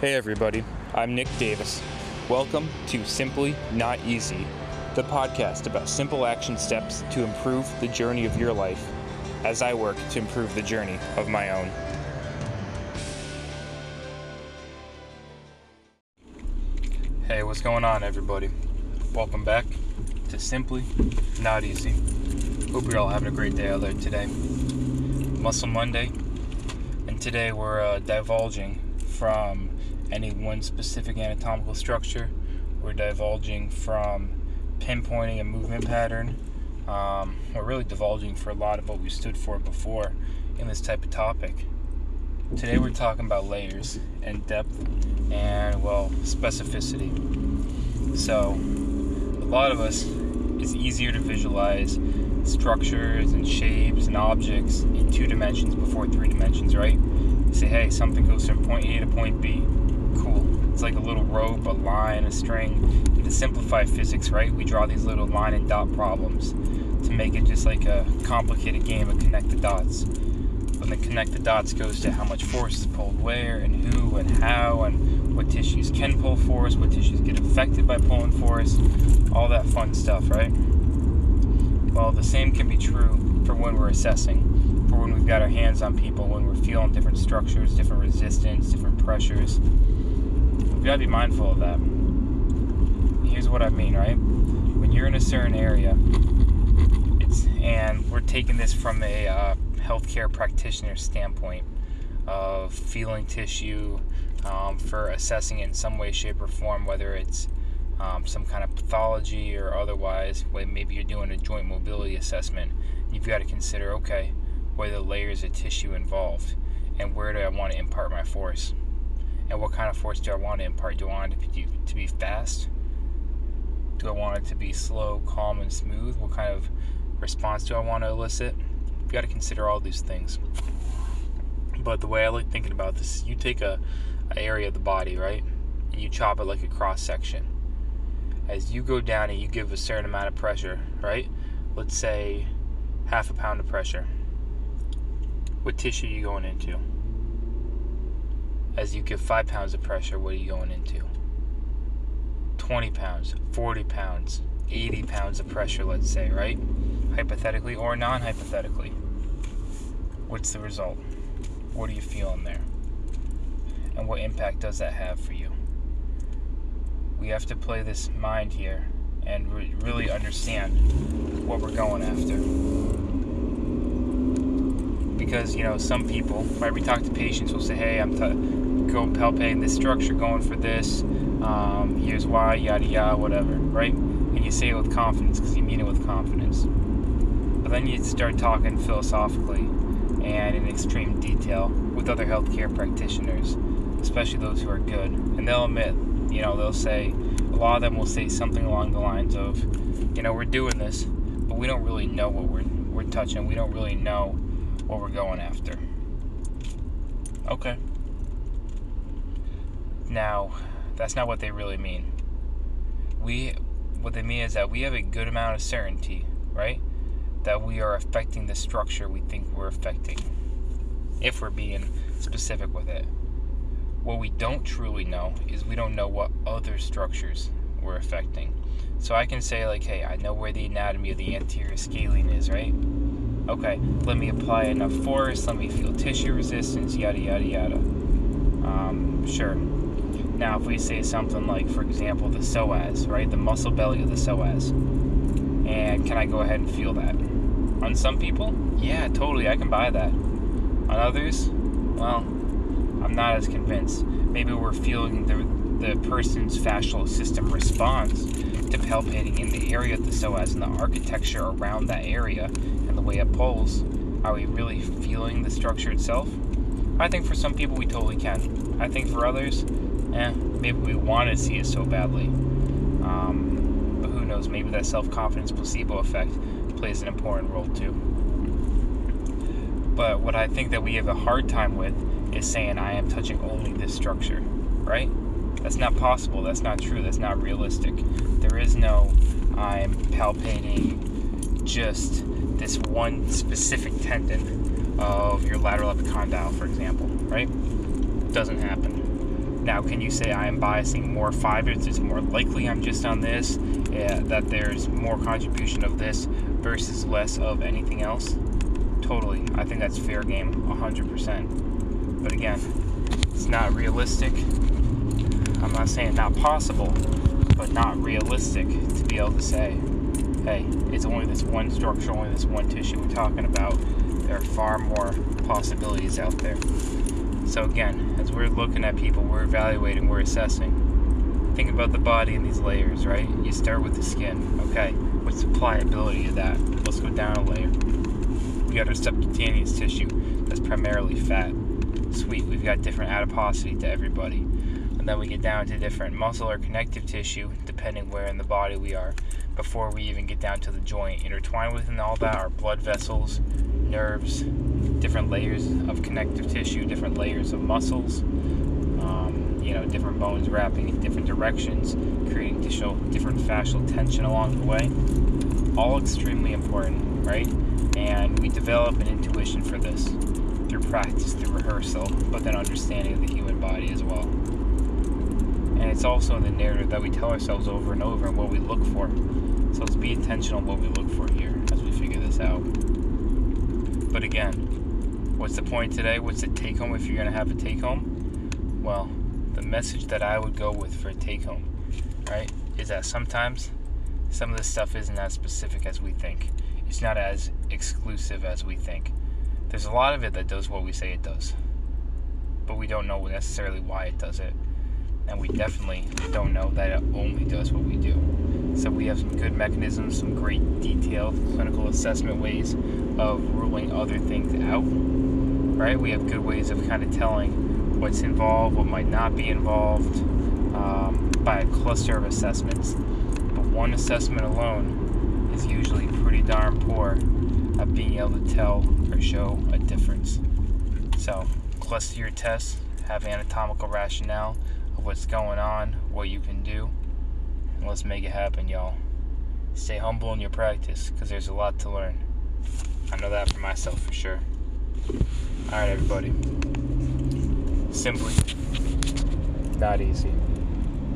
Hey everybody, I'm Nick Davis. Welcome to Simply Not Easy, the podcast about simple action steps to improve the journey of your life as I work to improve the journey of my own. Hey, what's going on, everybody? Welcome back to Simply Not Easy. Hope you're all having a great day out there today. Muscle Monday, and today we're uh, divulging from any one specific anatomical structure. We're divulging from pinpointing a movement pattern. Um, we're really divulging for a lot of what we stood for before in this type of topic. Today we're talking about layers and depth and, well, specificity. So, a lot of us, it's easier to visualize structures and shapes and objects in two dimensions before three dimensions, right? Say, hey, something goes from point A to point B. Cool. It's like a little rope, a line, a string. To simplify physics, right, we draw these little line and dot problems to make it just like a complicated game of connect the dots. When the connect the dots goes to how much force is pulled where and who and how and what tissues can pull force, what tissues get affected by pulling force, all that fun stuff, right? Well, the same can be true for when we're assessing, for when we've got our hands on people, when we're feeling different structures, different resistance, different pressures. We've got to be mindful of that. Here's what I mean, right? When you're in a certain area, it's and we're taking this from a uh, healthcare practitioner standpoint of feeling tissue um, for assessing it in some way, shape, or form, whether it's um, some kind of pathology or otherwise, maybe you're doing a joint mobility assessment, you've got to consider okay, what are the layers of tissue involved, and where do I want to impart my force, and what kind of force do I want to impart? Do I want it to be, to be fast? Do I want it to be slow, calm, and smooth? What kind of response do I want to elicit? You've got to consider all these things. But the way I like thinking about this, you take a, a area of the body, right, and you chop it like a cross section as you go down and you give a certain amount of pressure, right? Let's say half a pound of pressure. What tissue are you going into? As you give five pounds of pressure, what are you going into? 20 pounds, 40 pounds, 80 pounds of pressure, let's say, right? Hypothetically or non hypothetically. What's the result? What are you feeling there? And what impact does that have for you? We have to play this mind here and re- really understand what we're going after. Because, you know, some people, right, we talk to patients, will say, hey, I'm t- going palpating this structure, going for this, um, here's why, yada yada, whatever, right? And you say it with confidence because you mean it with confidence. But then you start talking philosophically and in extreme detail with other healthcare practitioners, especially those who are good. And they'll admit you know, they'll say, a lot of them will say something along the lines of, you know, we're doing this, but we don't really know what we're, we're touching. We don't really know what we're going after. Okay. Now, that's not what they really mean. We, what they mean is that we have a good amount of certainty, right? That we are affecting the structure we think we're affecting, if we're being specific with it. What we don't truly know is we don't know what other structures we're affecting. So I can say, like, hey, I know where the anatomy of the anterior scalene is, right? Okay, let me apply enough force, let me feel tissue resistance, yada, yada, yada. Um, sure. Now, if we say something like, for example, the psoas, right? The muscle belly of the psoas. And can I go ahead and feel that? On some people, yeah, totally, I can buy that. On others, well, I'm not as convinced. Maybe we're feeling the, the person's fascial system response to palpating in the area of the psoas and the architecture around that area and the way it pulls. Are we really feeling the structure itself? I think for some people we totally can. I think for others, eh, maybe we want to see it so badly. Um, but who knows? Maybe that self confidence placebo effect plays an important role too. But what I think that we have a hard time with is saying I am touching only this structure, right? That's not possible. That's not true. That's not realistic. There is no I'm palpating just this one specific tendon of your lateral epicondyle, for example, right? Doesn't happen. Now, can you say I am biasing more fibers? It's more likely I'm just on this, yeah, that there's more contribution of this versus less of anything else? Totally. I think that's fair game, 100%. But again, it's not realistic. I'm not saying not possible, but not realistic to be able to say, hey, it's only this one structure, only this one tissue we're talking about. There are far more possibilities out there. So, again, as we're looking at people, we're evaluating, we're assessing. Think about the body in these layers, right? You start with the skin. Okay, what's the pliability of that? Let's go down a layer. We got our subcutaneous tissue that's primarily fat. Sweet, we've got different adiposity to everybody And then we get down to different muscle or connective tissue, depending where in the body we are, before we even get down to the joint. Intertwined within all that are blood vessels, nerves, different layers of connective tissue, different layers of muscles, um, you know, different bones wrapping in different directions, creating additional different fascial tension along the way. All extremely important, right? And we develop an intuition for this through practice, through rehearsal, but then understanding of the human body as well and it's also in the narrative that we tell ourselves over and over and what we look for. So let's be intentional what we look for here as we figure this out. But again, what's the point today? What's the take home if you're going to have a take home? Well, the message that I would go with for a take home, right, is that sometimes some of this stuff isn't as specific as we think. It's not as exclusive as we think. There's a lot of it that does what we say it does, but we don't know necessarily why it does it and we definitely don't know that it only does what we do. So we have some good mechanisms, some great detailed clinical assessment ways of ruling other things out. Right? We have good ways of kind of telling what's involved, what might not be involved um, by a cluster of assessments. But one assessment alone is usually pretty darn poor at being able to tell or show a difference. So cluster your tests, have anatomical rationale, of what's going on, what you can do. And let's make it happen, y'all. Stay humble in your practice because there's a lot to learn. I know that for myself for sure. Alright, everybody. Simply not easy.